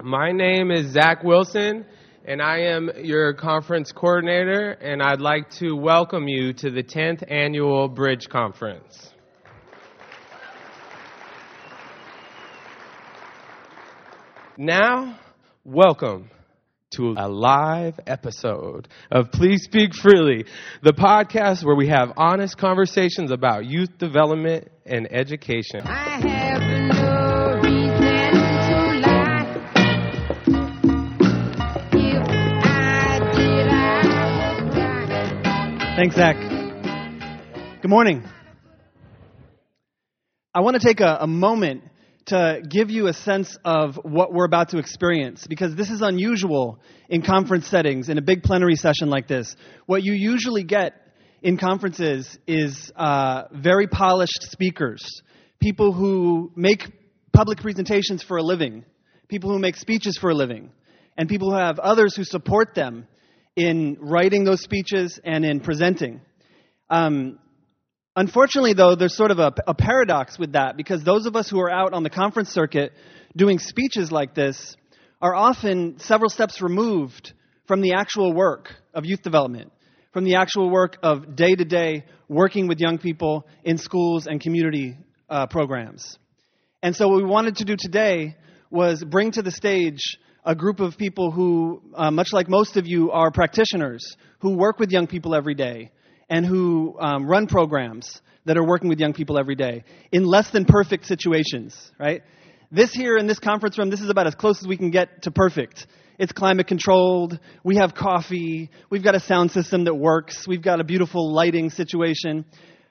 My name is Zach Wilson, and I am your conference coordinator, and I'd like to welcome you to the 10th Annual Bridge Conference. Now, welcome to a live episode of Please Speak Freely, the podcast where we have honest conversations about youth development and education. Thanks, Zach. Good morning. I want to take a, a moment to give you a sense of what we're about to experience because this is unusual in conference settings, in a big plenary session like this. What you usually get in conferences is uh, very polished speakers, people who make public presentations for a living, people who make speeches for a living, and people who have others who support them in writing those speeches and in presenting. Um, Unfortunately, though, there's sort of a, a, paradox with that because those of us who are out on the conference circuit doing speeches like this are often several steps removed from the actual work of youth development, from the actual work of day to day working with young people in schools and community uh, programs. And so, what we wanted to do today was bring to the stage a group of people who, uh, much like most of you, are practitioners who work with young people every day and who um, run programs that are working with young people every day in less than perfect situations, right? This here in this conference room, this is about as close as we can get to perfect. It's climate controlled. We have coffee. We've got a sound system that works. We've got a beautiful lighting situation.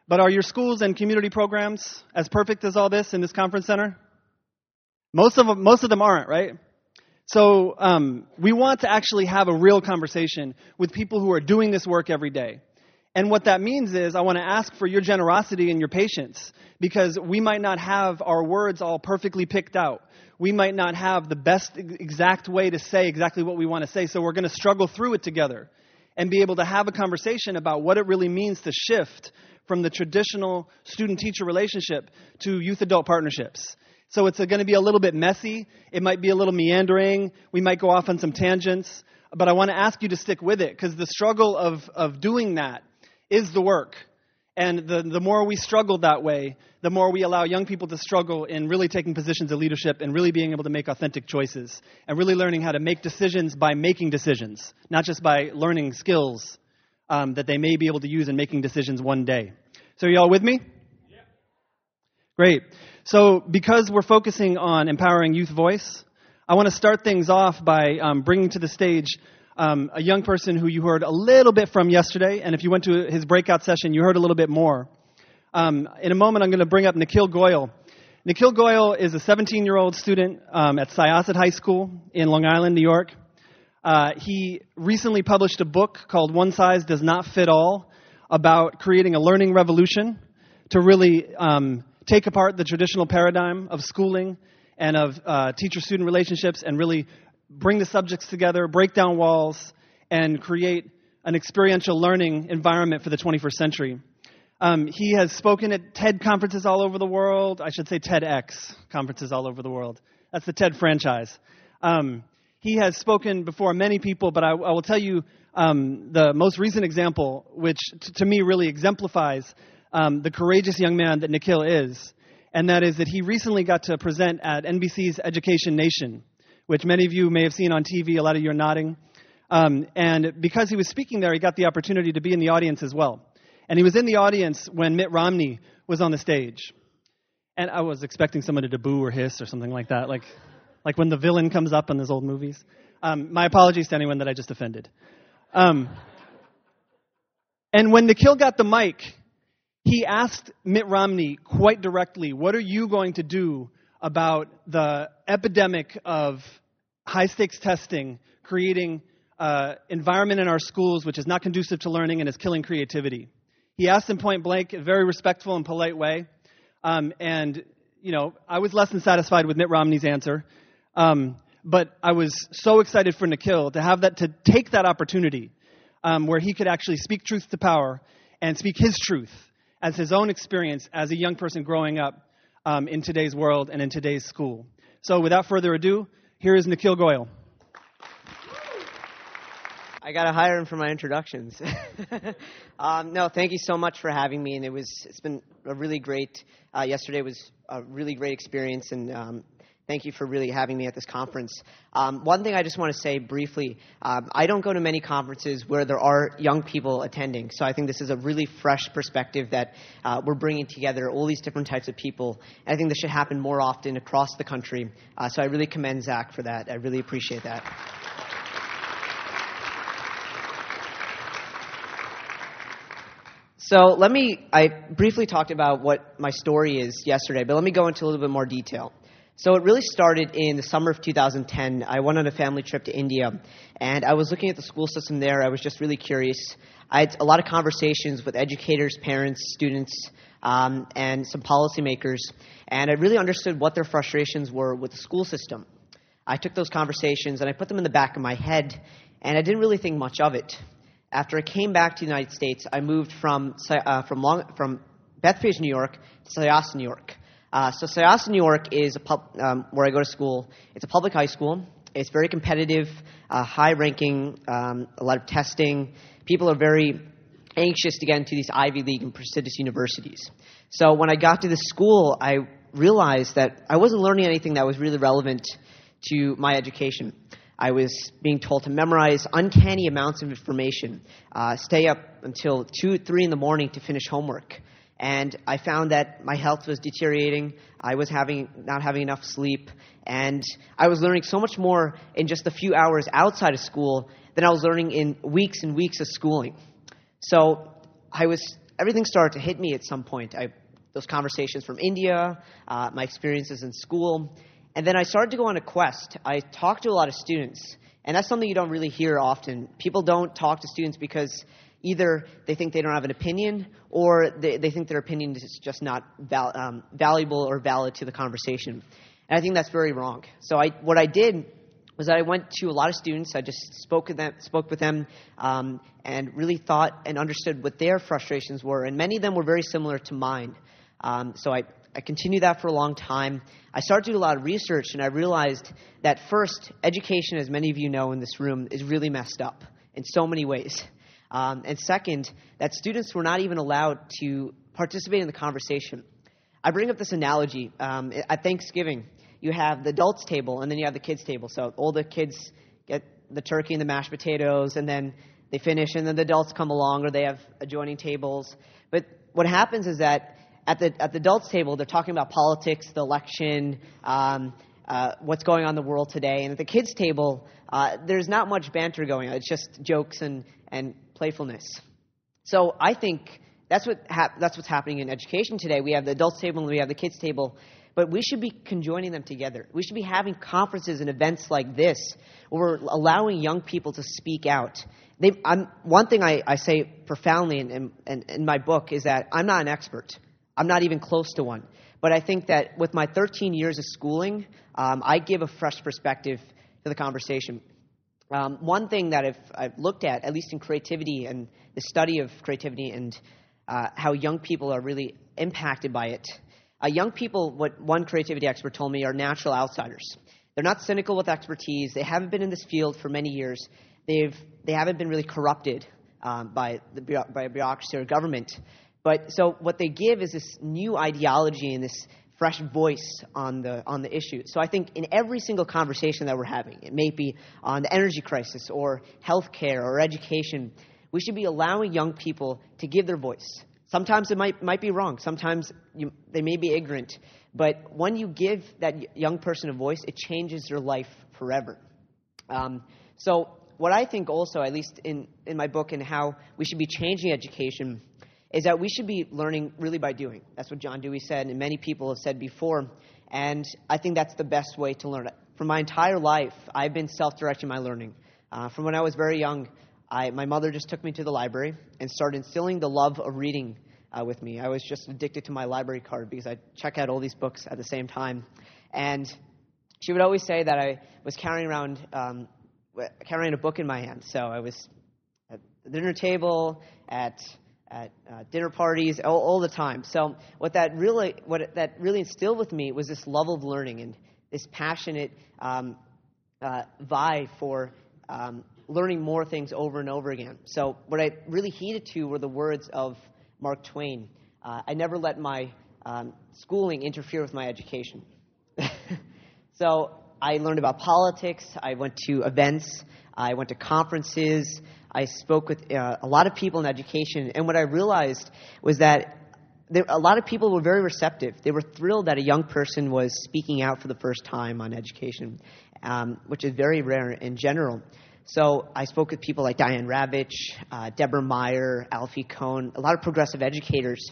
But are your schools and community programs as perfect as all this in this conference center? Most of them, most of them aren't, right? So um, we want to actually have a real conversation with people who are doing this work every day. And what that means is I want to ask for your generosity and your patience because we might not have our words all perfectly picked out. We might not have the best exact way to say exactly what we want to say, so we're going to struggle through it together and be able to have a conversation about what it really means to shift from the traditional student teacher relationship to youth adult partnerships. So it's going to be a little bit messy. It might be a little meandering. We might go off on some tangents. But I want to ask you to stick with it because the struggle of, of doing that is the work. And the, the more we struggle that way, the more we allow young people to struggle in really taking positions of leadership and really being able to make authentic choices and really learning how to make decisions by making decisions, not just by learning skills um, that they may be able to use in making decisions one day. So, are y'all with me? Great. So, because we're focusing on empowering youth voice, I want to start things off by um, bringing to the stage um, a young person who you heard a little bit from yesterday, and if you went to his breakout session, you heard a little bit more. Um, in a moment, I'm going to bring up Nikhil Goyal. Nikhil Goyal is a 17 year old student um, at Syosset High School in Long Island, New York. Uh, he recently published a book called One Size Does Not Fit All about creating a learning revolution to really um, take apart the traditional paradigm of schooling and of uh, teacher student relationships and really bring the subjects together, break down walls, and create an experiential learning environment for the 21st century. Um, he has spoken at TED conferences all over the world. I should say TEDx conferences all over the world. That's the TED franchise. Um, he has spoken before many people, but I, I will tell you um, the most recent example, which t- to me really exemplifies um, the courageous young man that Nikhil is, and that is that he recently got to present at NBC's Education Nation which many of you may have seen on TV. A lot of you are nodding. Um, and because he was speaking there, he got the opportunity to be in the audience as well. And he was in the audience when Mitt Romney was on the stage. And I was expecting someone to boo or hiss or something like that, like, like when the villain comes up in those old movies. Um, my apologies to anyone that I just offended. Um, and when Nikhil got the mic, he asked Mitt Romney quite directly, What are you going to do about the epidemic of high stakes testing creating an environment in our schools which is not conducive to learning and is killing creativity. He asked him point blank, a very respectful and polite way. Um, and, you know, I was less than satisfied with Mitt Romney's answer. Um, but I was so excited for Nikhil to have that, to take that opportunity um, where he could actually speak truth to power and speak his truth as his own experience as a young person growing up um, in today's world and in today's school. So, without further ado, Here is Nikhil Goyal. I got to hire him for my introductions. um, no, thank you so much for having me, and it was it's been a really great. Uh, yesterday was a really great experience, and um, thank you for really having me at this conference. Um, one thing I just want to say briefly: um, I don't go to many conferences where there are young people attending, so I think this is a really fresh perspective that uh, we're bringing together all these different types of people. And I think this should happen more often across the country. Uh, so I really commend Zach for that. I really appreciate that. So let me, I briefly talked about what my story is yesterday, but let me go into a little bit more detail. So it really started in the summer of 2010. I went on a family trip to India, and I was looking at the school system there. I was just really curious. I had a lot of conversations with educators, parents, students, um, and some policymakers, and I really understood what their frustrations were with the school system. I took those conversations and I put them in the back of my head, and I didn't really think much of it. After I came back to the United States, I moved from uh, from, Long, from Bethpage, New York, to Syosset, New York. Uh, so Syosset, New York is a pub, um, where I go to school. It's a public high school. It's very competitive, uh, high ranking, um, a lot of testing. People are very anxious to get into these Ivy League and prestigious universities. So when I got to the school, I realized that I wasn't learning anything that was really relevant to my education. I was being told to memorize uncanny amounts of information, uh, stay up until 2, 3 in the morning to finish homework. And I found that my health was deteriorating. I was having, not having enough sleep. And I was learning so much more in just a few hours outside of school than I was learning in weeks and weeks of schooling. So I was, everything started to hit me at some point. I, those conversations from India, uh, my experiences in school, and then I started to go on a quest. I talked to a lot of students, and that's something you don't really hear often. People don't talk to students because either they think they don't have an opinion or they, they think their opinion is just not val, um, valuable or valid to the conversation. And I think that's very wrong. So I, what I did was that I went to a lot of students. I just spoke with them, spoke with them, um, and really thought and understood what their frustrations were. And many of them were very similar to mine. Um, so I, I continued that for a long time. I started to do a lot of research, and I realized that first, education, as many of you know in this room, is really messed up in so many ways. Um, and second, that students were not even allowed to participate in the conversation. I bring up this analogy. Um, at Thanksgiving, you have the adults table, and then you have the kids table. So all the kids get the turkey and the mashed potatoes, and then they finish, and then the adults come along, or they have adjoining tables. But what happens is that at the, at the adults table, they're talking about politics, the election, um, uh, what's going on in the world today. And at the kids' table, uh, there's not much banter going on. It's just jokes and, and playfulness. So I think that's, what hap- that's what's happening in education today. We have the adults' table and we have the kids' table. But we should be conjoining them together. We should be having conferences and events like this where we're allowing young people to speak out. They, one thing I, I say profoundly in, in, in my book is that I'm not an expert. I'm not even close to one. But I think that with my 13 years of schooling, um, I give a fresh perspective to the conversation. Um, one thing that I've, I've, looked at, at least in creativity and the study of creativity and uh, how young people are really impacted by it. Uh, young people, what one creativity expert told me, are natural outsiders. They're not cynical with expertise. They haven't been in this field for many years. They've, they haven't been really corrupted um, by, the, by bureaucracy or government. But so what they give is this new ideology and this fresh voice on the on the issue. So I think in every single conversation that we're having, it may be on the energy crisis or healthcare or education, we should be allowing young people to give their voice. Sometimes it might might be wrong. Sometimes you, they may be ignorant. But when you give that young person a voice, it changes their life forever. Um, so what I think also, at least in, in my book, and how we should be changing education is that we should be learning really by doing. That's what John Dewey said, and many people have said before. And I think that's the best way to learn. For my entire life, I've been self directing my learning. Uh, from when I was very young, I, my mother just took me to the library and started instilling the love of reading uh, with me. I was just addicted to my library card because I'd check out all these books at the same time. And she would always say that I was carrying around um, carrying a book in my hand. So I was at the dinner table, at at uh, dinner parties all, all, the time. So what that really what that really instilled with me was this love of learning and this passionate um, uh, vie for um, learning more things over and over again. So, what I really heeded to were the words of Mark Twain uh, I never let my um, schooling interfere with my education. so, I learned about politics, I went to events, I went to conferences, I spoke with uh, a lot of people in education, and what I realized was that there, a lot of people were very receptive. They were thrilled that a young person was speaking out for the first time on education, um, which is very rare in general. So I spoke with people like Diane Ravitch, uh, Deborah Meier, Alfie Kohn, a lot of progressive educators.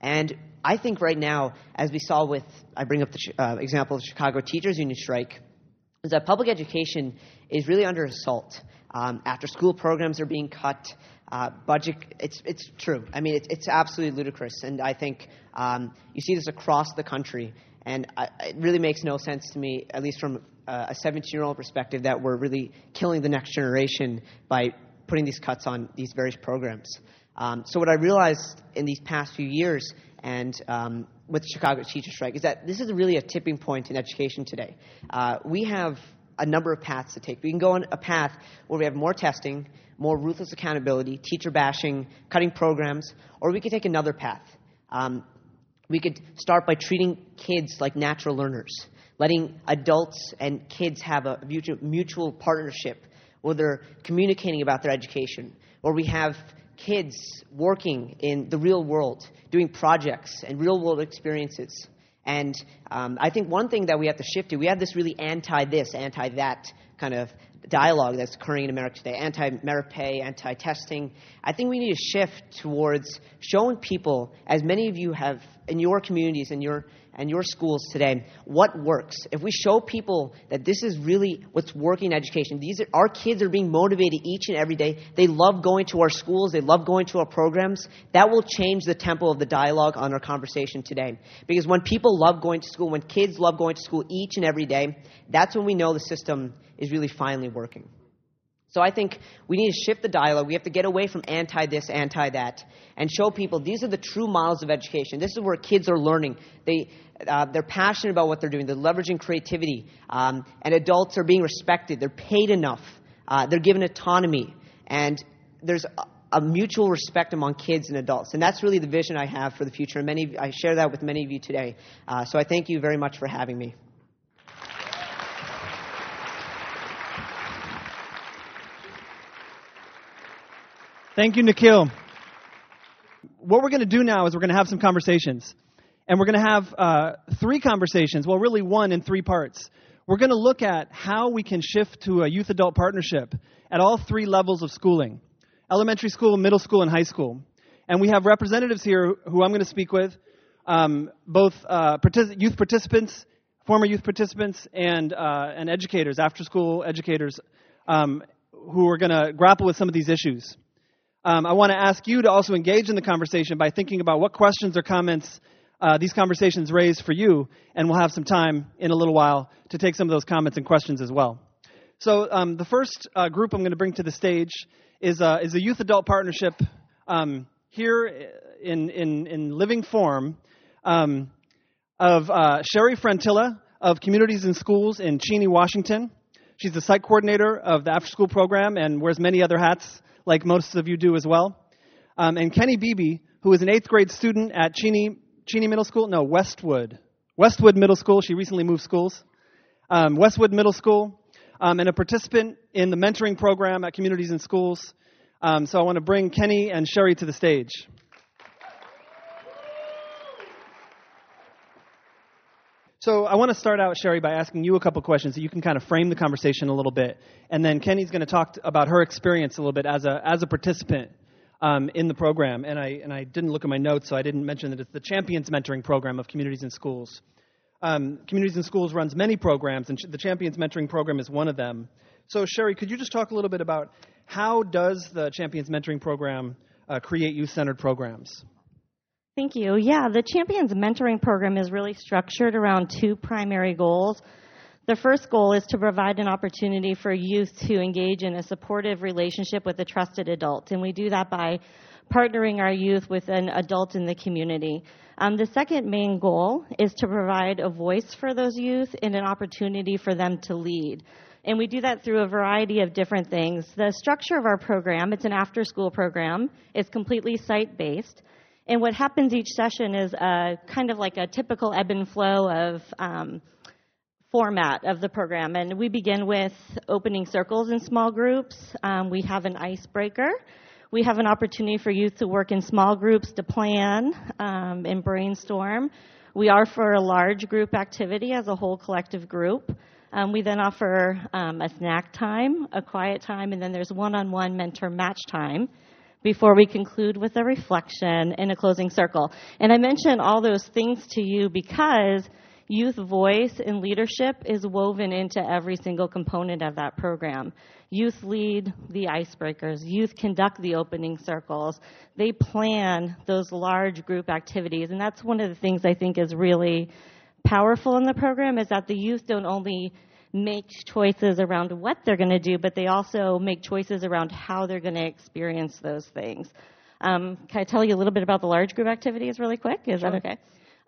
And I think right now, as we saw with, I bring up the uh, example of the Chicago Teachers Union strike, is that public education is really under assault. Um, after school programs are being cut. Uh, budget, it's, it's true. I mean, it's, it's absolutely ludicrous. And I think um, you see this across the country. And I, it really makes no sense to me, at least from uh, a 17 year old perspective, that we're really killing the next generation by putting these cuts on these various programs. Um, so, what I realized in these past few years and um, with the Chicago teacher strike is that this is really a tipping point in education today. Uh, we have a number of paths to take. We can go on a path where we have more testing, more ruthless accountability, teacher bashing, cutting programs, or we could take another path. Um, we could start by treating kids like natural learners, letting adults and kids have a mutual, mutual partnership where they're communicating about their education, where we have kids working in the real world, doing projects and real world experiences. And um, I think one thing that we have to shift to, we have this really anti this, anti that kind of dialogue that's occurring in America today anti merit pay, anti testing. I think we need to shift towards showing people, as many of you have in your communities and your, and your schools today, what works. If we show people that this is really what's working in education, these are, our kids are being motivated each and every day. They love going to our schools, they love going to our programs. That will change the tempo of the dialogue on our conversation today. Because when people love going to school, when kids love going to school each and every day, that's when we know the system is really finally working. So I think we need to shift the dialogue. We have to get away from anti this, anti that, and show people these are the true models of education. This is where kids are learning. They, uh, they're passionate about what they're doing. They're leveraging creativity. Um, and adults are being respected. They're paid enough. Uh, they're given autonomy. And there's a, mutual respect among kids and adults. And that's really the vision I have for the future. And many, I share that with many of you today. Uh, so I thank you very much for having me. Thank you, Nikhil. What we're going to do now is we're going to have some conversations. And we're going to have uh, three conversations, well, really one in three parts. We're going to look at how we can shift to a youth adult partnership at all three levels of schooling elementary school, middle school, and high school. And we have representatives here who I'm going to speak with, um, both uh, partic- youth participants, former youth participants, and, uh, and educators, after school educators, um, who are going to grapple with some of these issues. Um, I want to ask you to also engage in the conversation by thinking about what questions or comments uh, these conversations raise for you, and we'll have some time in a little while to take some of those comments and questions as well. So, um, the first uh, group I'm going to bring to the stage is, uh, is a youth adult partnership um, here in, in, in living form um, of uh, Sherry Frantilla of Communities and Schools in Cheney, Washington. She's the site coordinator of the after school program and wears many other hats like most of you do as well. Um, and Kenny Beebe, who is an eighth grade student at Cheney, Cheney Middle School, no, Westwood. Westwood Middle School. She recently moved schools. Um, Westwood Middle School, um, and a participant in the mentoring program at Communities and Schools. Um, so I want to bring Kenny and Sherry to the stage. So I want to start out, Sherry, by asking you a couple questions that you can kind of frame the conversation a little bit, and then Kenny's going to talk about her experience a little bit as a as a participant um, in the program. And I and I didn't look at my notes, so I didn't mention that it's the Champions Mentoring Program of Communities and Schools. Um, Communities and Schools runs many programs, and the Champions Mentoring Program is one of them. So Sherry, could you just talk a little bit about how does the Champions Mentoring Program uh, create youth-centered programs? Thank you. Yeah, the Champions Mentoring Program is really structured around two primary goals. The first goal is to provide an opportunity for youth to engage in a supportive relationship with a trusted adult, and we do that by partnering our youth with an adult in the community. Um, the second main goal is to provide a voice for those youth and an opportunity for them to lead. And we do that through a variety of different things. The structure of our program, it's an after school program, it's completely site based. And what happens each session is a, kind of like a typical ebb and flow of um, format of the program. And we begin with opening circles in small groups. Um, we have an icebreaker. We have an opportunity for youth to work in small groups to plan um, and brainstorm. We offer a large group activity as a whole collective group. Um, we then offer um, a snack time, a quiet time, and then there's one on one mentor match time before we conclude with a reflection and a closing circle. And I mention all those things to you because youth voice and leadership is woven into every single component of that program. Youth lead the icebreakers, youth conduct the opening circles, they plan those large group activities, and that's one of the things I think is really powerful in the program is that the youth don't only make choices around what they're going to do, but they also make choices around how they're going to experience those things. Um, can I tell you a little bit about the large group activities really quick? Is that okay?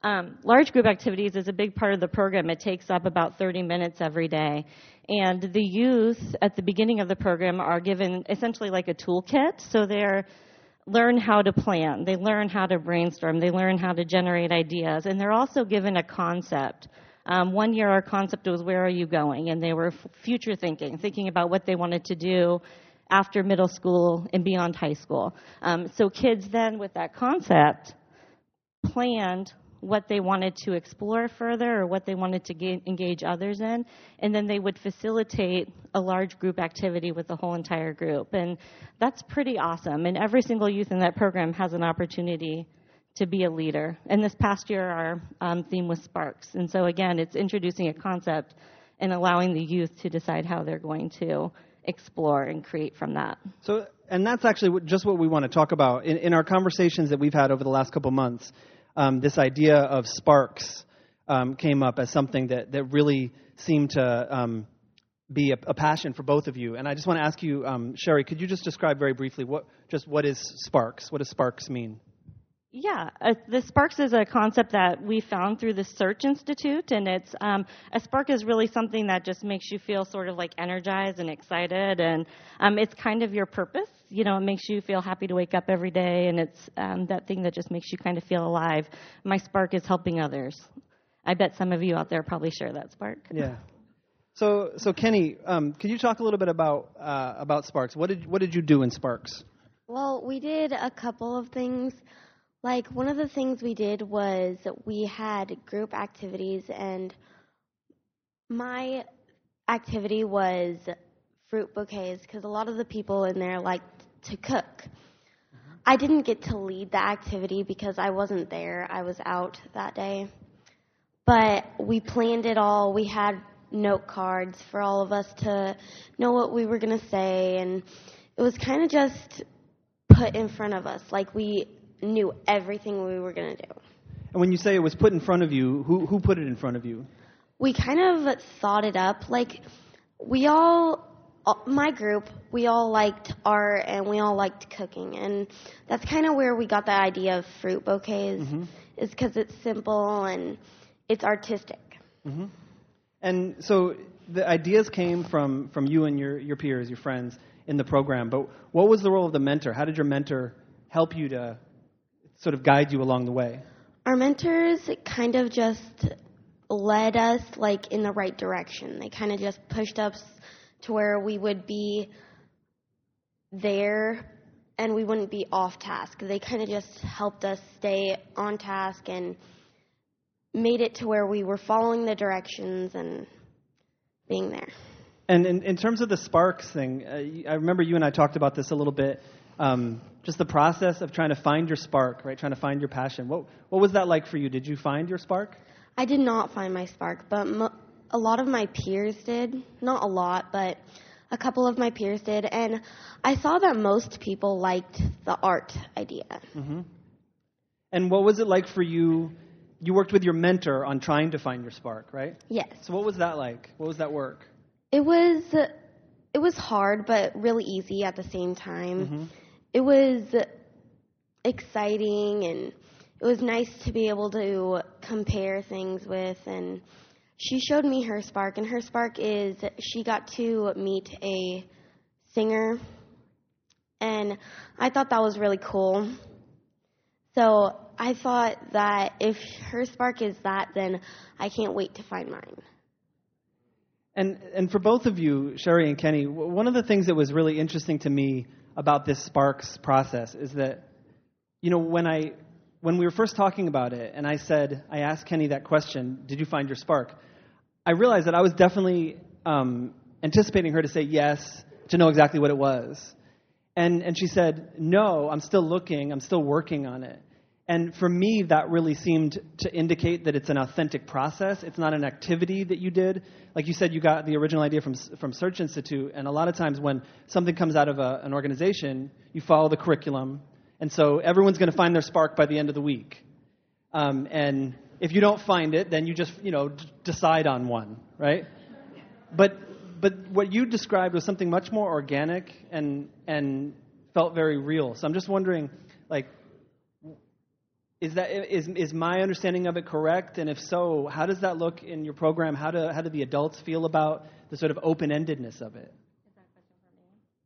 Um, large group activities is a big part of the program. It takes up about 30 minutes every day. And the youth at the beginning of the program are given essentially like a toolkit. So they're learn how to plan, they learn how to brainstorm, they learn how to generate ideas, and they're also given a concept. Um, one year, our concept was "Where are you going?" and they were future thinking, thinking about what they wanted to do after middle school and beyond high school. Um, so kids then, with that concept, planned what they wanted to explore further or what they wanted to ga- engage others in, and then they would facilitate a large group activity with the whole entire group. And that's pretty awesome. And every single youth in that program has an opportunity to be a leader. And this past year, our um, theme was Sparks. And so, again, it's introducing a concept and allowing the youth to decide how they're going to explore and create from that. So, and that's actually just what we want to talk about in, in our conversations that we've had over the last couple months. Um, this idea of sparks um, came up as something that, that really seemed to um, be a, a, passion for both of you. And I just want to ask you, um, Sherry, could you just describe very briefly what just what is sparks? What does sparks mean? Yeah, uh, the Sparks is a concept that we found through the Search Institute, and it's um, a spark is really something that just makes you feel sort of like energized and excited, and um, it's kind of your purpose. You know, it makes you feel happy to wake up every day, and it's um, that thing that just makes you kind of feel alive. My spark is helping others. I bet some of you out there probably share that spark. Yeah. So, so Kenny, um, can you talk a little bit about uh, about Sparks? What did what did you do in Sparks? Well, we did a couple of things. Like one of the things we did was we had group activities, and my activity was fruit bouquets because a lot of the people in there liked to cook. Mm-hmm. I didn't get to lead the activity because I wasn't there. I was out that day. But we planned it all. We had note cards for all of us to know what we were going to say. And it was kind of just put in front of us. Like we knew everything we were going to do. And when you say it was put in front of you, who, who put it in front of you? We kind of thought it up. Like, we all, my group, we all liked art and we all liked cooking. And that's kind of where we got the idea of fruit bouquets, mm-hmm. is because it's simple and it's artistic. Mm-hmm. And so the ideas came from, from you and your, your peers, your friends in the program. But what was the role of the mentor? How did your mentor help you to sort of guide you along the way? Our mentors kind of just led us like in the right direction. They kind of just pushed us to where we would be there and we wouldn't be off task. They kind of just helped us stay on task and made it to where we were following the directions and being there. And in, in terms of the sparks thing, uh, I remember you and I talked about this a little bit um, just the process of trying to find your spark, right? Trying to find your passion. What, what was that like for you? Did you find your spark? I did not find my spark, but mo- a lot of my peers did. Not a lot, but a couple of my peers did. And I saw that most people liked the art idea. Mm-hmm. And what was it like for you? You worked with your mentor on trying to find your spark, right? Yes. So what was that like? What was that work? It was it was hard but really easy at the same time. Mm-hmm it was exciting and it was nice to be able to compare things with and she showed me her spark, and her spark is she got to meet a singer, and I thought that was really cool. So I thought that if her spark is that, then I can't wait to find mine. And and for both of you, Sherry and Kenny, one of the things that was really interesting to me about this Sparks process is that, you know, when I when we were first talking about it, and I said I asked Kenny that question, "Did you find your spark?" I realized that I was definitely um, anticipating her to say yes, to know exactly what it was, and and she said, "No, I'm still looking. I'm still working on it." And for me, that really seemed to indicate that it's an authentic process. It's not an activity that you did. Like you said, you got the original idea from, from Search Institute. And a lot of times when something comes out of a, an organization, you follow the curriculum. And so everyone's going to find their spark by the end of the week. Um, and if you don't find it, then you just, you know, d- decide on one, right? But, but what you described was something much more organic and, and felt very real. So I'm just wondering, like, is that is is my understanding of it correct? And if so, how does that look in your program? How do how do the adults feel about the sort of open endedness of it?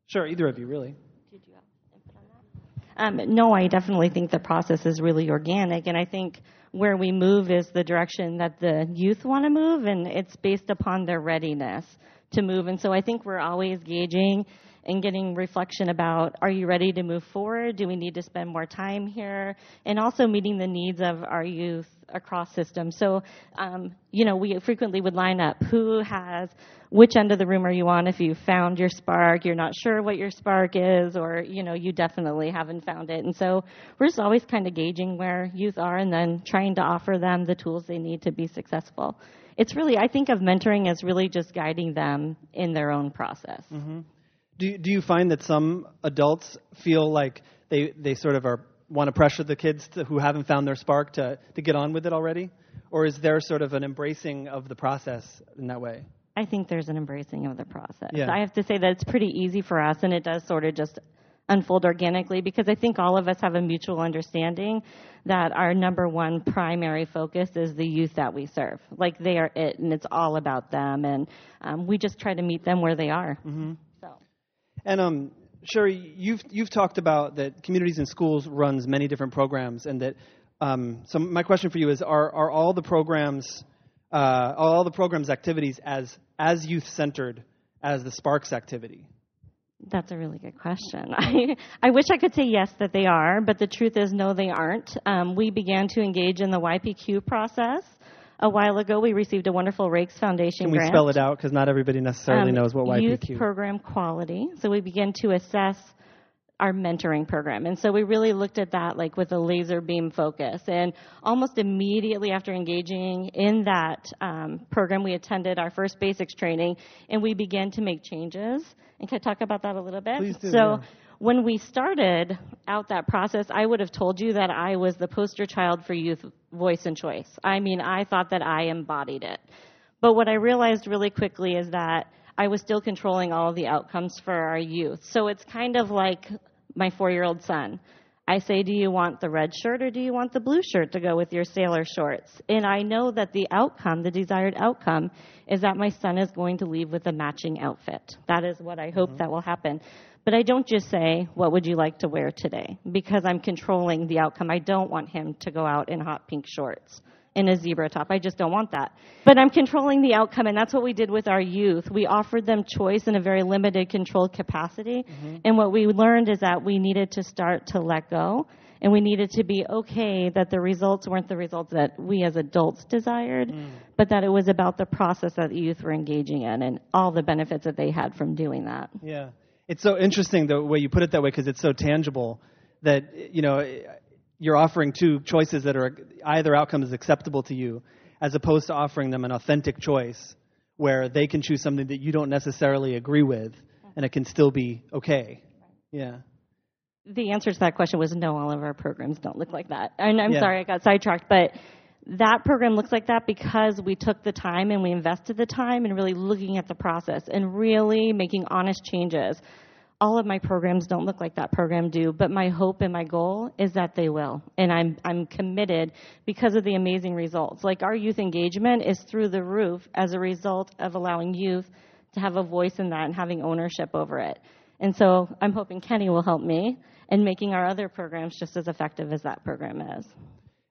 Sure, either of you, really. Did you have input on that? Um, no, I definitely think the process is really organic, and I think where we move is the direction that the youth want to move, and it's based upon their readiness to move. And so I think we're always gauging and getting reflection about are you ready to move forward? Do we need to spend more time here? And also meeting the needs of our youth across systems. So, um, you know, we frequently would line up who has which end of the room are you on if you found your spark, you're not sure what your spark is, or, you know, you definitely haven't found it. And so we're just always kind of gauging where youth are and then trying to offer them the tools they need to be successful. It's really, I think of mentoring as really just guiding them in their own process. Do you, do you find that some adults feel like they they sort of are want to pressure the kids to, who haven't found their spark to to get on with it already, or is there sort of an embracing of the process in that way? I think there's an embracing of the process. Yeah. I have to say that it's pretty easy for us, and it does sort of just unfold organically because I think all of us have a mutual understanding that our number one primary focus is the youth that we serve. Like they are it, and it's all about them, and um, we just try to meet them where they are. Mm-hmm. And um, Sherry, you've you've talked about that communities and schools runs many different programs, and that. Um, so my question for you is: Are are all the programs, uh, all the programs activities as as youth centered as the Sparks activity? That's a really good question. I, I wish I could say yes that they are, but the truth is no, they aren't. Um, we began to engage in the YPQ process a while ago. We received a wonderful Raikes Foundation Can we grant. spell it out? Because not everybody necessarily Um, knows what Youth YPQ. program quality. So we began to assess our mentoring program. And so we really looked at that like with a laser beam focus. And almost immediately after engaging in that um, program, we attended our first basics training and we began to make changes. And can I talk about that a little bit? Please do, So yeah. When we started out that process, I would have told you that I was the poster child for youth voice and choice. I mean, I thought that I embodied it. But what I realized really quickly is that I was still controlling all of the outcomes for our youth. So it's kind of like my four year old son. I say, Do you want the red shirt or do you want the blue shirt to go with your sailor shorts? And I know that the outcome, the desired outcome, is that my son is going to leave with a matching outfit. That is what I hope mm-hmm. that will happen. But I don't just say, What would you like to wear today? Because I'm controlling the outcome. I don't want him to go out in hot pink shorts in a zebra top. I just don't want that. But I'm controlling the outcome, and that's what we did with our youth. We offered them choice in a very limited, controlled capacity. Mm-hmm. And what we learned is that we needed to start to let go, and we needed to be okay that the results weren't the results that we as adults desired, mm. but that it was about the process that the youth were engaging in and all the benefits that they had from doing that. Yeah, it's so interesting the way you put it that way because it's so tangible that you know you're offering two choices that are either outcome is acceptable to you, as opposed to offering them an authentic choice where they can choose something that you don't necessarily agree with, and it can still be okay. Yeah. The answer to that question was no, all of our programs don't look like that. And I'm Yeah. sorry I got sidetracked, but that program looks like that because we took the time and we invested the time in really looking at the process and really making honest changes. all of my programs don't look like that program do, but my hope and my goal is that they will. And I'm, I'm committed because of the amazing results. Like our youth engagement is through the roof as a result of allowing youth to have a voice in that and having ownership over it. And so I'm hoping Kenny will help me in making our other programs just as effective as that program is.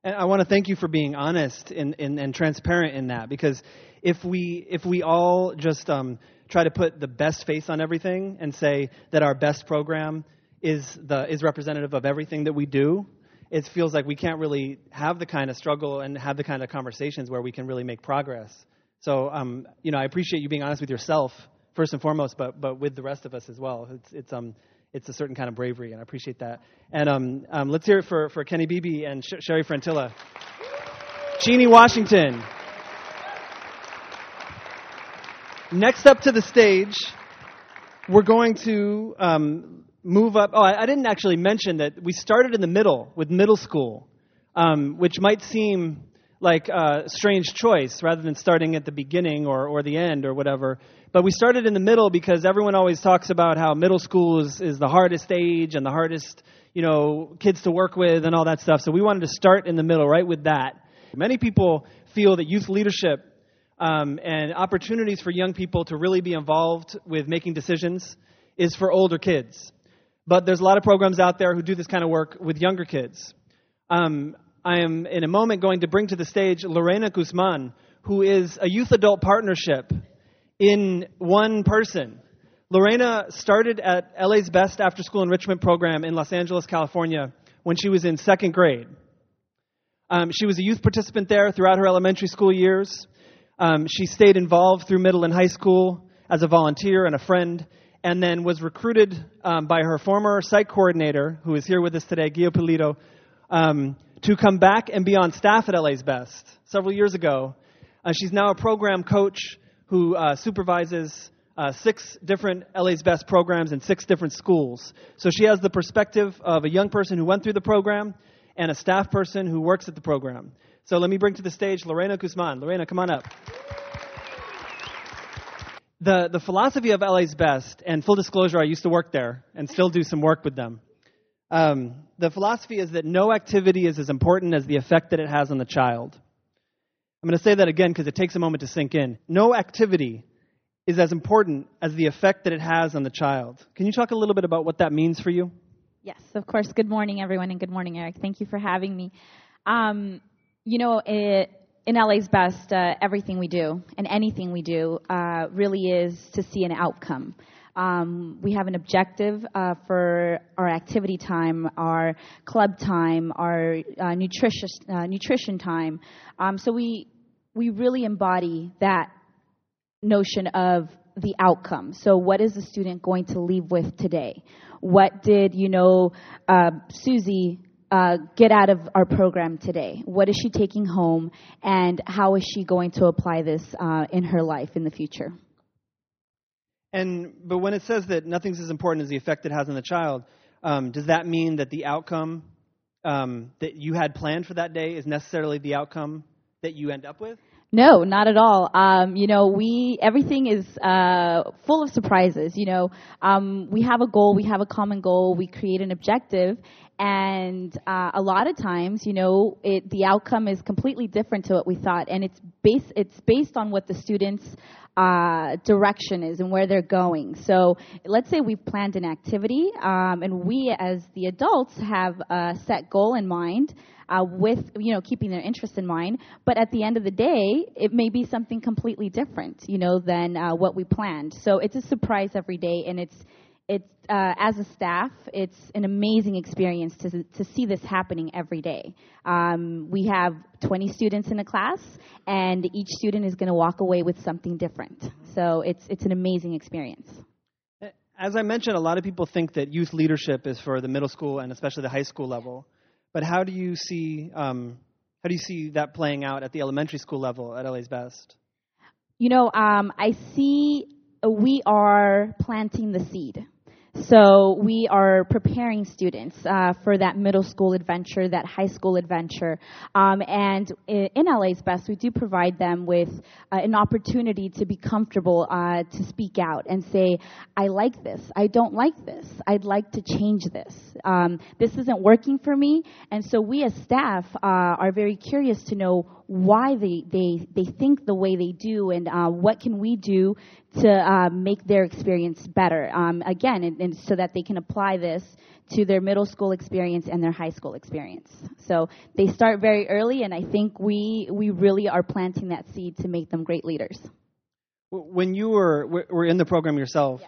And I want to thank you for being honest and, and, and transparent in that because if we if we all just um, try to put the best face on everything and say that our best program is the is representative of everything that we do, it feels like we can't really have the kind of struggle and have the kind of conversations where we can really make progress. So, um, you know, I appreciate you being honest with yourself first and foremost, but but with the rest of us as well. It's it's um it's a certain kind of bravery, and I appreciate that. And um, um let's hear it for for Kenny Beebe and Sh- Sherry Frantilla. Cheney Washington. Next up to the stage, we're going to um, move up. Oh, I, I, didn't actually mention that we started in the middle with middle school, um, which might seem like a strange choice rather than starting at the beginning or, or the end or whatever. But we started in the middle because everyone always talks about how middle school is, is the hardest age and the hardest, you know, kids to work with and all that stuff. So we wanted to start in the middle, right with that. Many people feel that youth leadership um, and opportunities for young people to really be involved with making decisions is for older kids. But there's a lot of programs out there who do this kind of work with younger kids. Um, I am in a moment going to bring to the stage Lorena Guzman, who is a youth adult partnership in one person. Lorena started at LA's Best After School Enrichment Program in Los Angeles, California, when she was in second grade. Um, she was a youth participant there throughout her elementary school years. Um, she stayed involved through middle and high school as a volunteer and a friend, and then was recruited um, by her former site coordinator, who is here with us today, Gio Polito, um, to come back and be on staff at LA's Best several years ago. Uh, she's now a program coach who uh, supervises uh, six different LA's Best programs in six different schools. So she has the perspective of a young person who went through the program and a staff person who works at the program. So let me bring to the stage Lorena Guzman. Lorena, come on up. The, the philosophy of LA's Best, and full disclosure, I used to work there and still do some work with them. Um, the philosophy is that no activity is as important as the effect that it has on the child. I'm going to say that again because it takes a moment to sink in. No activity is as important as the effect that it has on the child. Can you talk a little bit about what that means for you? Yes, of course. Good morning, everyone, and good morning, Eric. Thank you for having me. Um, you know, it, in LA's Best, uh, everything we do and anything we do uh, really is to see an outcome. Um, we have an objective uh, for our activity time, our club time, our uh, nutritious, uh, nutrition time. Um, so we we really embody that notion of the outcome. So what is the student going to leave with today? What did you know uh, Susie uh, get out of our program today? What is she taking home, and how is she going to apply this uh, in her life in the future? And but when it says that nothing's as important as the effect it has on the child, um, does that mean that the outcome um, that you had planned for that day is necessarily the outcome that you end up with? No, not at all. Um, you know, we everything is uh, full of surprises. You know, um, we have a goal, we have a common goal, we create an objective, and uh, a lot of times, you know, it, the outcome is completely different to what we thought, and it's based it's based on what the students' uh, direction is and where they're going. So, let's say we've planned an activity, um, and we as the adults have a set goal in mind uh, with you know keeping their interest in mind. But at the end of the day, it may be something completely different, you know, than uh, what we planned. So it's a surprise every day, and it's it's uh, as a staff, it's an amazing experience to to see this happening every day. Um, we have 20 students in a class, and each student is going to walk away with something different. So it's it's an amazing experience. As I mentioned, a lot of people think that youth leadership is for the middle school and especially the high school level. But how do you see um, how do you see that playing out at the elementary school level at LA's Best? You know, um, I see we are planting the seed. So we are preparing students uh, for that middle school adventure, that high school adventure. Um, and in LA's Best, we do provide them with uh, an opportunity to be comfortable uh, to speak out and say, I like this, I don't like this, I'd like to change this. Um, this isn't working for me. And so we as staff uh, are very curious to know why they, they, they think the way they do and uh, what can we do to uh, make their experience better. Um, again, and, and so that they can apply this to their middle school experience and their high school experience. So they start very early, and I think we, we really are planting that seed to make them great leaders. When you were were in the program yourself,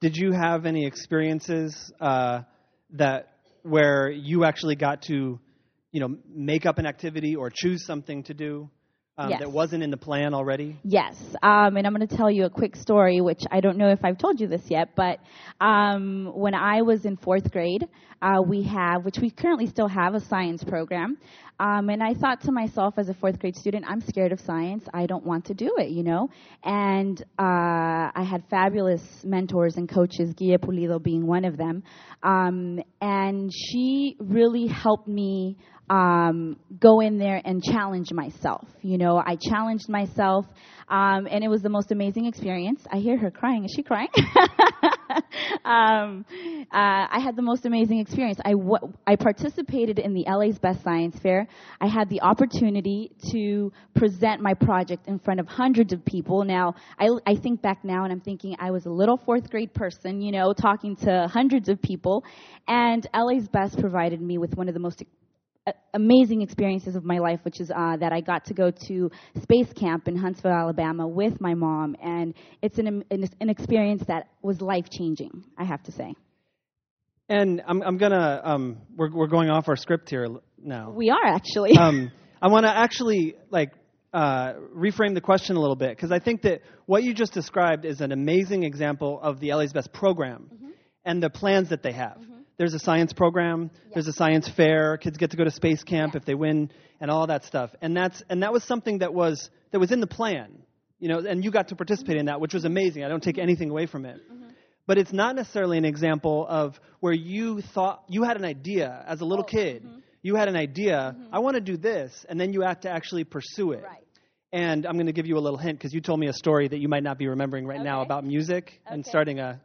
did you have any experiences uh, that where you actually got to, you know, make up an activity or choose something to do um, Yes. that wasn't in the plan already? Yes, um, and I'm going to tell you a quick story, which I don't know if I've told you this yet, but um, when I was in fourth grade, uh, we have, which we currently still have, a science program. Um, and I thought to myself as a fourth grade student, I'm scared of science. I don't want to do it, you know? And uh, I had fabulous mentors and coaches, Guia Pulido being one of them. Um, and she really helped me um, go in there and challenge myself. You know, I challenged myself, um, and it was the most amazing experience. I hear her crying. Is she crying? um, uh, I had the most amazing experience. I, w- I participated in the LA's Best Science Fair. I had the opportunity to present my project in front of hundreds of people. Now, I, I think back now and I'm thinking I was a little fourth grade person, you know, talking to hundreds of people. And LA's Best provided me with one of the most amazing experiences of my life, which is uh, that I got to go to space camp in Huntsville, Alabama, with my mom, and it's an an, an experience that was life changing. I have to say. And I'm I'm gonna um, we're we're going off our script here now. We are actually. um, I want to actually like uh, reframe the question a little bit because I think that what you just described is an amazing example of the LA's Best program and the plans that they have. There's a science program. There's a science fair. Kids get to go to space camp if they win, and all that stuff. And that's and that was something that was that was in the plan, you know. And you got to participate in that, which was amazing. I don't take anything away from it. Mm-hmm. But it's not necessarily an example of where you thought you had an idea as a little oh, kid. Mm-hmm. You had an idea, mm-hmm. I want to do this, and then you had to actually pursue it. Right. And I'm going to give you a little hint because you told me a story that you might not be remembering right now about music and starting a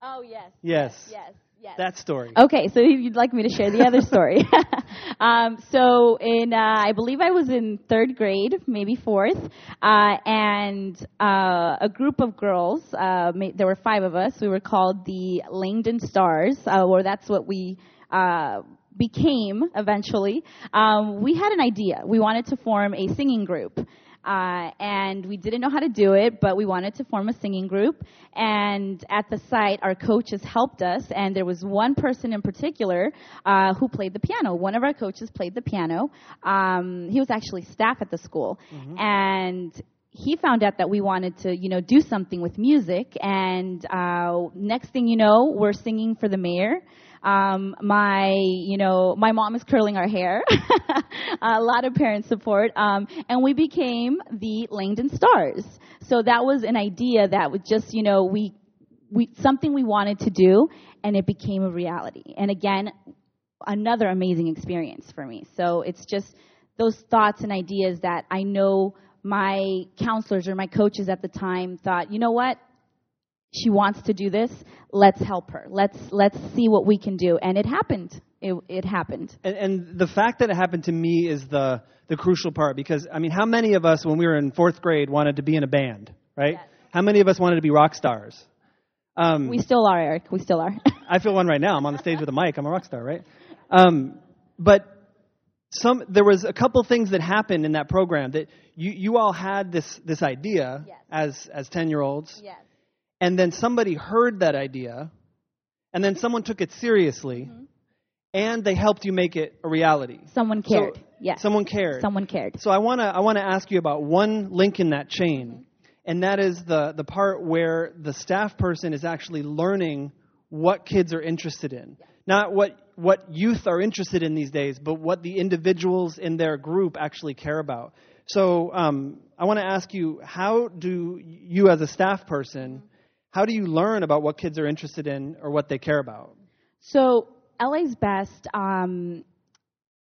oh yes. yes, Yes. Yes. That story. Okay, so you'd like me to share the other story. um, so in, uh, I believe I was in third grade, maybe fourth, uh, and uh, a group of girls, uh, there were five of us, we were called the Langdon Stars, uh, or that's what we uh, became eventually. Um, we had an idea. We wanted to form a singing group. Uh, and we didn't know how to do it, but we wanted to form a singing group. And at the site, our coaches helped us, and there was one person in particular uh, who played the piano. One of our coaches played the piano. Um, he was actually staff at the school, and he found out that we wanted to, you know, do something with music. And uh, next thing you know, we're singing for the mayor. Um, my, you know, my mom is curling our hair. a lot of parent support. Um, and we became the Langdon Stars. So that was an idea that was just, you know, we, we, something we wanted to do and it became a reality. And again, another amazing experience for me. So it's just those thoughts and ideas that I know my counselors or my coaches at the time thought, you know what? She wants to do this. Let's help her. Let's let's see what we can do. And it happened. It it happened. And, and the fact that it happened to me is the the crucial part because I mean, how many of us when we were in fourth grade wanted to be in a band, right? Yes. How many of us wanted to be rock stars? Um, We still are, Eric. We still are. I feel one right now. I'm on the stage with a mic. I'm a rock star, right? Um, but some there was a couple things that happened in that program that you you all had this this idea Yes. as as ten year olds, yes. And then somebody heard that idea, and then someone took it seriously, mm-hmm. and they helped you make it a reality. Someone cared. So, yes. Someone cared. Someone cared. So I want to I want to ask you about one link in that chain, mm-hmm. and that is the the part where the staff person is actually learning what kids are interested in, not what what youth are interested in these days, but what the individuals in their group actually care about. So um, I want to ask you, how do you as a staff person, mm-hmm. How do you learn about what kids are interested in or what they care about? So LA's Best, um,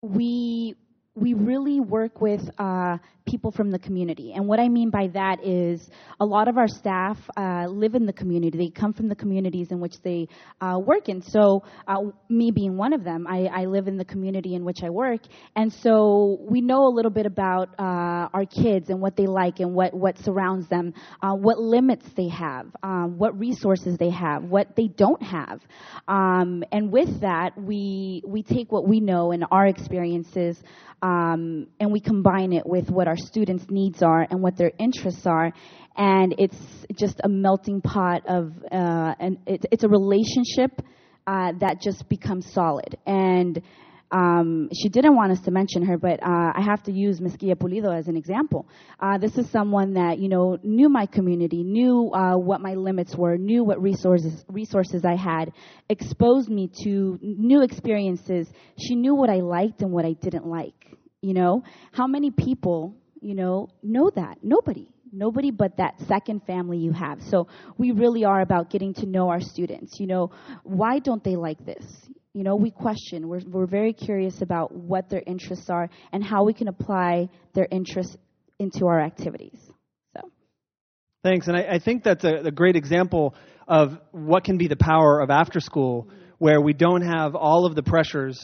we we really work with uh, people from the community, and what I mean by that is a lot of our staff uh, live in the community. They come from the communities in which they uh, work in. So uh, me being one of them, I, I live in the community in which I work, and so we know a little bit about uh, our kids and what they like and what what surrounds them, uh, what limits they have, um, what resources they have, what they don't have, um, and with that we we take what we know and our experiences um, and we combine it with what our students' needs are and what their interests are, and it's just a melting pot of, uh, and it, it's a relationship uh, that just becomes solid. And um, she didn't want us to mention her, but uh, I have to use Ms. Guia Pulido as an example. Uh, this is someone that you know knew my community, knew uh, what my limits were, knew what resources resources I had, exposed me to new experiences. She knew what I liked and what I didn't like. You know, how many people you know know that? Nobody. Nobody but that second family you have. So we really are about getting to know our students. You know, why don't they like this? You know, we question. We're, we're very curious about what their interests are and how we can apply their interests into our activities. So, Thanks. And I, I think that's a, a great example of what can be the power of after school, where we don't have all of the pressures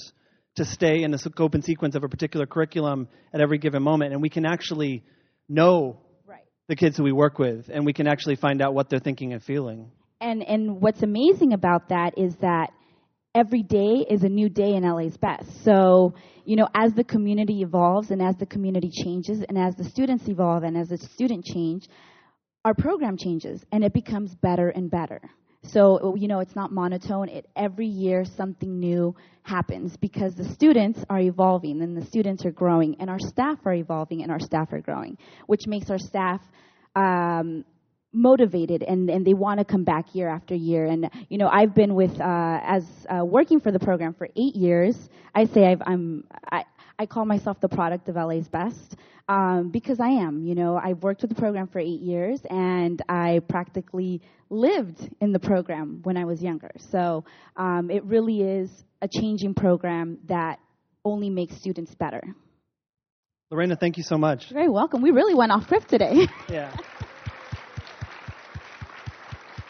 to stay in the scope and sequence of a particular curriculum at every given moment. And we can actually know right. the kids who we work with, and we can actually find out what they're thinking and feeling. And and what's amazing about that is that every day is a new day in LA's best. So, you know, as the community evolves and as the community changes and as the students evolve and as the student change, our program changes and it becomes better and better. So, you know, it's not monotone. It, every year something new happens because the students are evolving and the students are growing and our staff are evolving and our staff are growing, which makes our staff um, motivated and, and they want to come back year after year. And, you know, I've been with, uh, as uh, working for the program for eight years. I say I've, I'm, I, I call myself the product of LA's best um, because I am. You know, I've worked with the program for eight years and I practically lived in the program when I was younger. So um, it really is a changing program that only makes students better. Lorena, thank you so much. You're very welcome. We really went off script today. Yeah.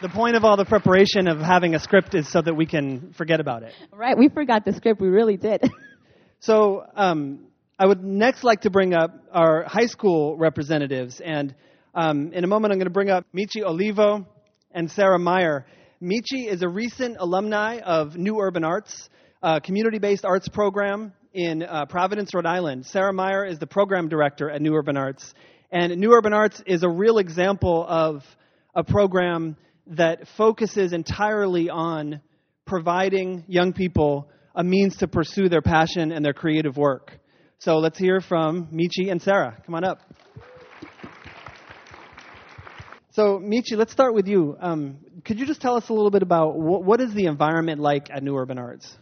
The point of all the preparation of having a script is so that we can forget about it. right, we forgot the script. We really did. So um, I would next like to bring up our high school representatives. And um, in a moment, I'm going to bring up Michi Olivo and Sarah Meyer. Michi is a recent alumni of New Urban Arts, a community based arts program in uh, Providence, Rhode Island. Sarah Meyer is the program director at New Urban Arts. And New Urban Arts is a real example of a program that focuses entirely on providing young people a means to pursue their passion and their creative work. So let's hear from Michi and Sarah. Come on up. So, Michi, let's start with you. Um, could you just tell us a little bit about what, is the environment like at New Urban Arts?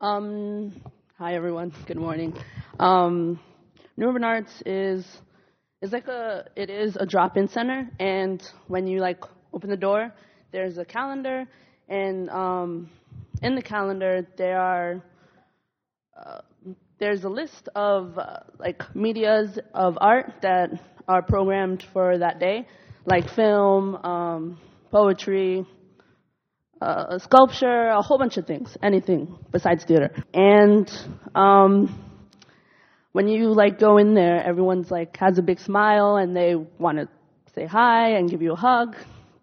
Um, hi everyone. Good morning. Um, New Urban Arts is is like a it is a drop-in center, and when you like open the door, there's a calendar, and um, in the calendar there are uh, there's a list of uh, like medias of art that are programmed for that day, like film, um, poetry, uh, sculpture, a whole bunch of things, anything besides theater. And um, when you like go in there, everyone's like has a big smile and they want to say hi and give you a hug,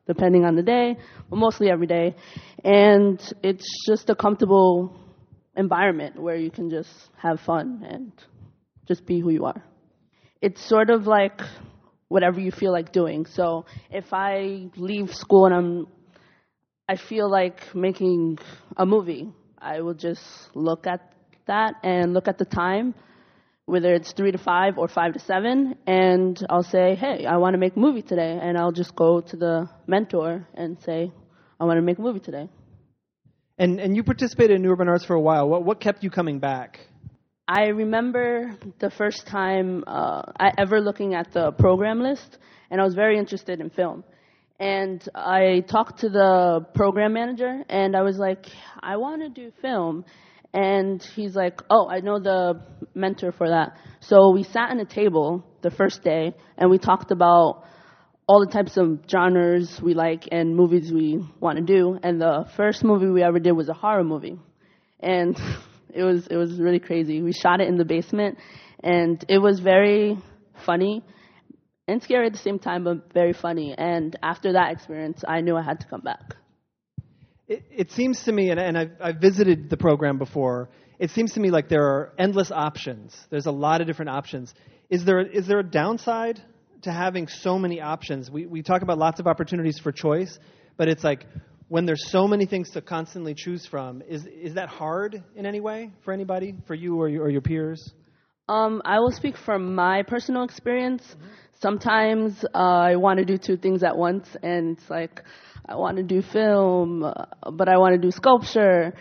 depending on the day, but mostly every day. And it's just a comfortable environment where you can just have fun and just be who you are. It's sort of like whatever you feel like doing. So if I leave school and I'm I feel like making a movie, I will just look at that and look at the time, whether it's three to five or five to seven, and I'll say, hey, I want to make a movie today, and I'll just go to the mentor and say, I want to make a movie today. And, and you participated in New Urban Arts for a while. What, what kept you coming back? I remember the first time uh, I ever looking at the program list, and I was very interested in film. And I talked to the program manager, and I was like, I want to do film. And he's like, Oh, I know the mentor for that. So we sat at a table the first day, and we talked about all the types of genres we like and movies we want to do. And the first movie we ever did was a horror movie, and it was it was really crazy. We shot it in the basement, and it was very funny and scary at the same time, but very funny. And after that experience, I knew I had to come back. It, it seems to me, and, and I've, I've visited the program before, it seems to me like there are endless options. There's a lot of different options. Is there, is there a downside to having so many options? We, we talk about lots of opportunities for choice, but it's like when there's so many things to constantly choose from, is, is that hard in any way for anybody, for you or your, or your peers? Um, I will speak from my personal experience. Sometimes uh, I want to do two things at once, and it's like I want to do film, uh, but I want to do sculpture.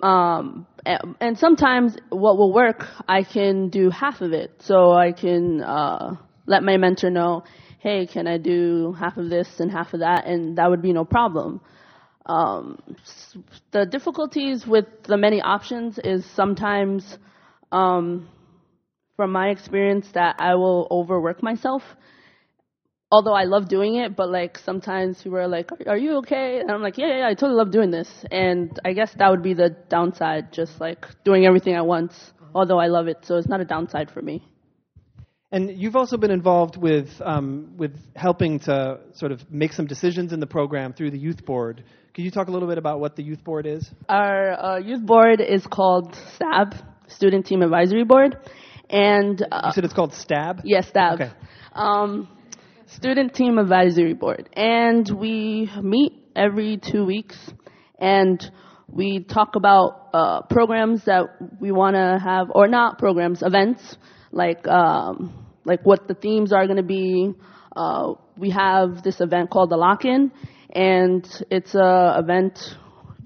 Um, and, and sometimes what will work, I can do half of it. So I can uh, let my mentor know, hey, can I do half of this and half of that, and that would be no problem. Um, the difficulties with the many options is sometimes um, from my experience that I will overwork myself. Although I love doing it, but like sometimes people are like, "Are you okay?" And I'm like, "Yeah, yeah, yeah I totally love doing this." And I guess that would be the downside, just like doing everything at once. Although I love it, so it's not a downside for me. And you've also been involved with, um, with helping to sort of make some decisions in the program through the youth board. Could you talk a little bit about what the youth board is? Our uh, youth board is called STAB, Student Team Advisory Board, and uh, You said it's called STAB? Yes, STAB. Okay. Um, Student Team Advisory Board. And we meet every two weeks and we talk about uh, programs that we want to have, or not programs, events, like, um, like what the themes are going to be. Uh, we have this event called the Lock-In, and it's a event,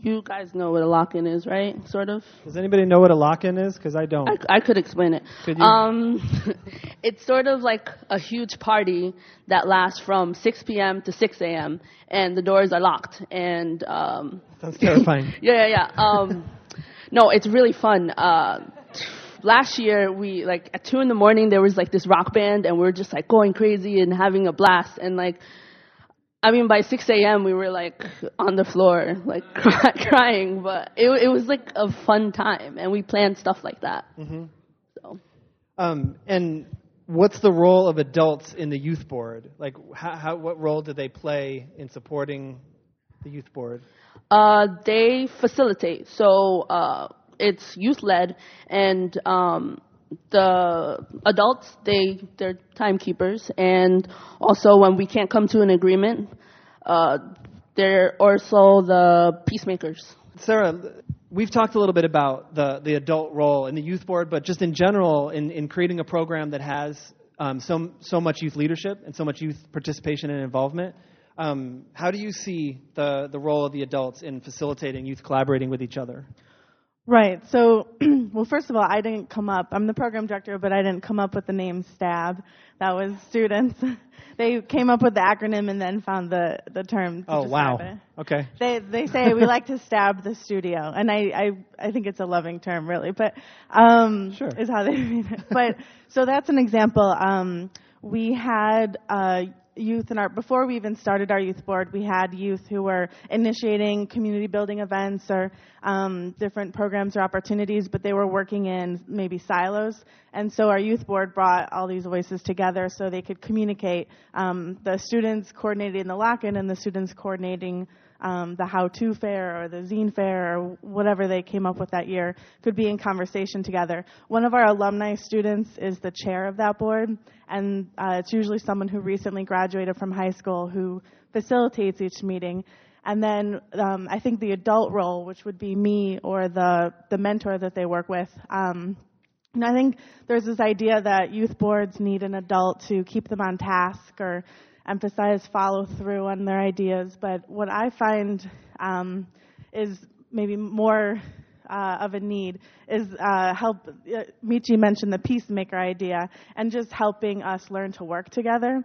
you guys know what a lock-in is, right? Sort of? Does anybody know what a lock-in is? Because I don't. I, I could explain it. Could you? Um, it's sort of like a huge party that lasts from 6 p.m. to 6 a.m. and the doors are locked. And um, Sounds terrifying. yeah, yeah, yeah. Um, no, it's really fun. Uh, last year, we like at two in the morning there was like this rock band, and we were just like going crazy and having a blast. And like, I mean, by 6 a.m. we were like on the floor, like crying. But it it was like a fun time, and we planned stuff like that. So. Um, and what's the role of adults in the youth board? Like, how, how, what role do they play in supporting the youth board? Uh, they facilitate. So uh, it's youth led, and um, the adults they they're timekeepers, and also when we can't come to an agreement, uh, they're also the peacemakers. Sarah, we've talked a little bit about the, the adult role in the youth board, but just in general, in, in creating a program that has um, so, so much youth leadership and so much youth participation and involvement, um, how do you see the, the role of the adults in facilitating youth collaborating with each other? Right. So, well, first of all, I didn't come up. I'm the program director, but I didn't come up with the name STAB. That was students. they came up with the acronym and then found the the term. To Oh, wow. it. Okay. They they say we like to stab the studio, and I I I think it's a loving term, really. But um, Sure. is how they mean it. But so that's an example. Um, we had uh, youth in our before we even started our youth board. We had youth who were initiating community building events or um, different programs or opportunities, but they were working in maybe silos. And so our youth board brought all these voices together so they could communicate. Um, the students coordinating the lock-in and the students coordinating um, the how-to fair or the zine fair or whatever they came up with that year could be in conversation together. One of our alumni students is the chair of that board, and uh, it's usually someone who recently graduated from high school who facilitates each meeting. And then um, I think the adult role, which would be me or the the mentor that they work with. Um, and I think there's this idea that youth boards need an adult to keep them on task or emphasize follow through on their ideas. But what I find um, is maybe more uh, of a need is uh, help. Uh, Michi mentioned the peacemaker idea and just helping us learn to work together.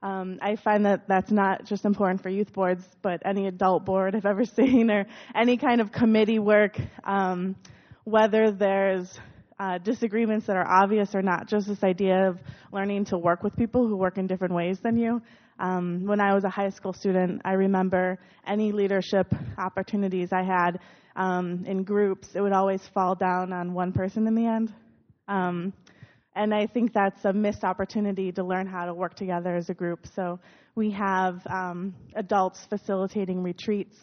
Um, I find that that's not just important for youth boards, but any adult board I've ever seen, or any kind of committee work, um, whether there's uh, disagreements that are obvious or not, just this idea of learning to work with people who work in different ways than you. Um, when I was a high school student, I remember any leadership opportunities I had um, in groups, it would always fall down on one person in the end. Um, and I think that's a missed opportunity to learn how to work together as a group. So we have um, adults facilitating retreats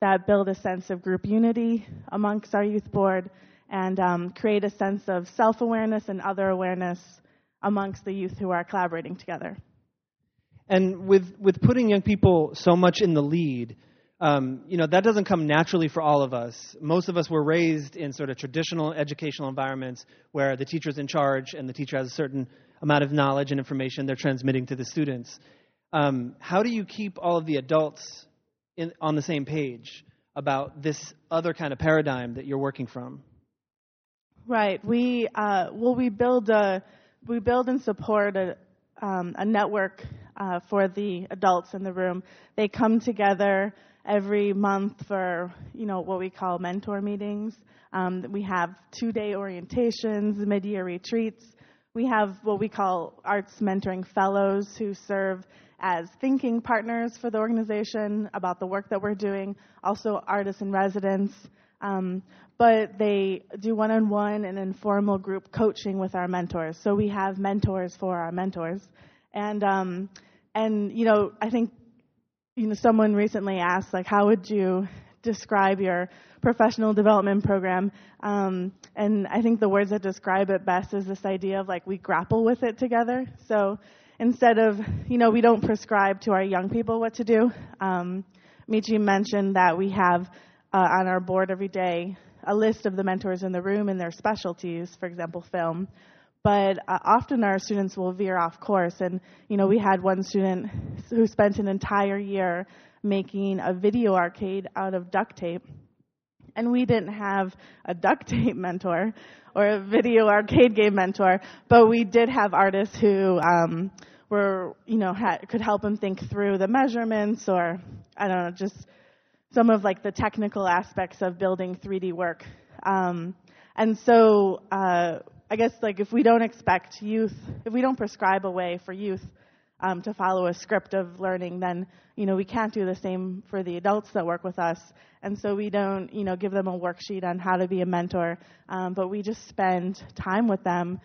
that build a sense of group unity amongst our youth board and um, create a sense of self awareness and other awareness amongst the youth who are collaborating together. And with, with putting young people so much in the lead, um, you know, that doesn't come naturally for all of us. Most of us were raised in sort of traditional educational environments where the teacher's in charge and the teacher has a certain amount of knowledge and information they're transmitting to the students. Um, how do you keep all of the adults in, on the same page about this other kind of paradigm that you're working from? Right. We uh, well, we build a we build and support a um, a network uh, for the adults in the room. They come together every month for you know what we call mentor meetings. Um, we have two-day orientations, mid-year retreats. We have what we call arts mentoring fellows who serve as thinking partners for the organization about the work that we're doing. Also, artists in residence. Um, but they do one-on-one and informal group coaching with our mentors. So we have mentors for our mentors, and um, and you know I think you know someone recently asked like how would you describe your professional development program um, and I think the words that describe it best is this idea of like we grapple with it together. So instead of you know we don't prescribe to our young people what to do. Um, Michi mentioned that we have uh, on our board every day a list of the mentors in the room and their specialties, for example, film. But uh, often our students will veer off course. And, you know, we had one student who spent an entire year making a video arcade out of duct tape. And we didn't have a duct tape mentor or a video arcade game mentor, but we did have artists who um, were, you know, had, could help him think through the measurements or, I don't know, just some of like the technical aspects of building 3D work. Um, and so uh, I guess like if we don't expect youth, if we don't prescribe a way for youth um, to follow a script of learning, then you know we can't do the same for the adults that work with us. And so we don't you know give them a worksheet on how to be a mentor, um, but we just spend time with them.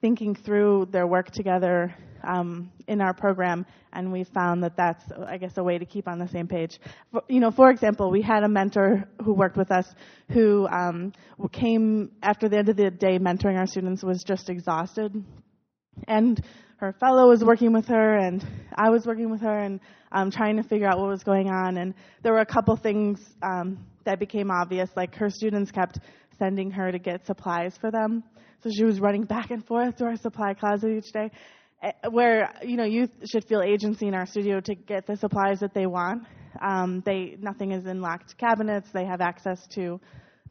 Thinking through their work together um, in our program, and we found that that's, I guess, a way to keep on the same page. For, you know, for example, we had a mentor who worked with us who um, came after the end of the day mentoring our students was just exhausted, and her fellow was working with her, and I was working with her, and um, trying to figure out what was going on. And there were a couple things um, that became obvious, like her students kept sending her to get supplies for them. So she was running back and forth to our supply closet each day, eh, where you know youth should feel agency in our studio to get the supplies that they want. Um, they nothing is in locked cabinets. They have access to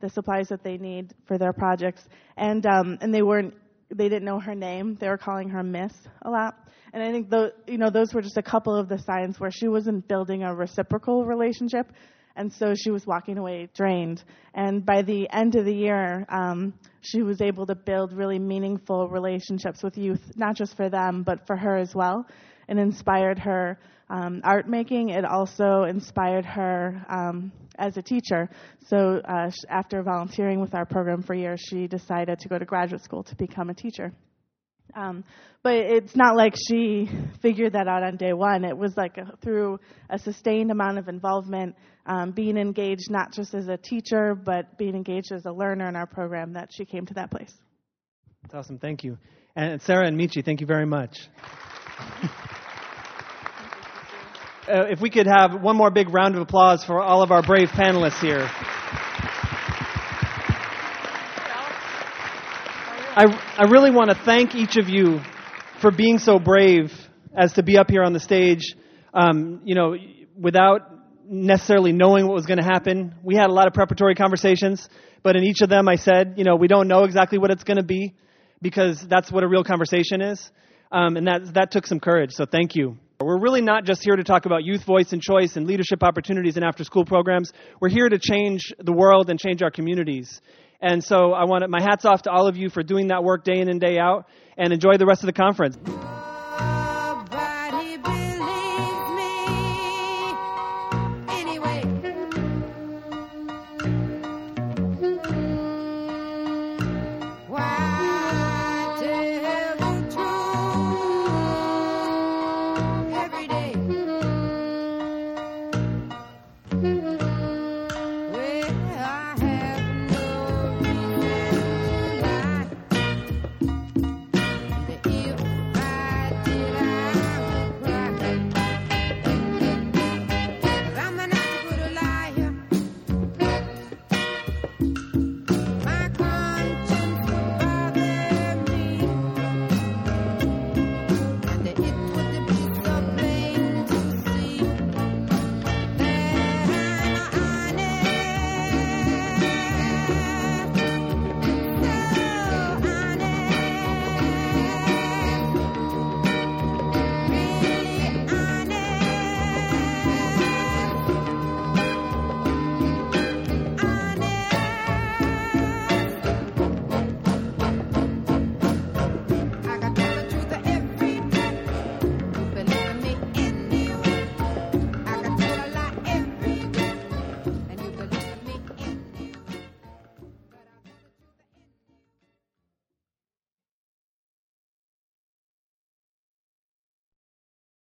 the supplies that they need for their projects, and um, and they weren't they didn't know her name. They were calling her Miss a lot. And I think those, you know, those were just a couple of the signs where she wasn't building a reciprocal relationship. And so she was walking away drained. And by the end of the year, um, she was able to build really meaningful relationships with youth, not just for them, but for her as well. It inspired her um, art making. It also inspired her um, as a teacher. So uh, after volunteering with our program for years, she decided to go to graduate school to become a teacher. Um, but it's not like she figured that out on day one. It was like a, through a sustained amount of involvement, um, being engaged not just as a teacher, but being engaged as a learner in our program that she came to that place. That's awesome. Thank you. And Sarah and Michi, thank you very much. Uh, if we could have one more big round of applause for all of our brave panelists here. I, I really want to thank each of you for being so brave as to be up here on the stage, um, you know, without necessarily knowing what was going to happen. We had a lot of preparatory conversations, but in each of them I said, you know, we don't know exactly what it's going to be because that's what a real conversation is. Um, and that, that took some courage, so thank you. We're really not just here to talk about youth voice and choice and leadership opportunities and after school programs. We're here to change the world and change our communities. And so I want to, my hats off to all of you for doing that work day in and day out and enjoy the rest of the conference.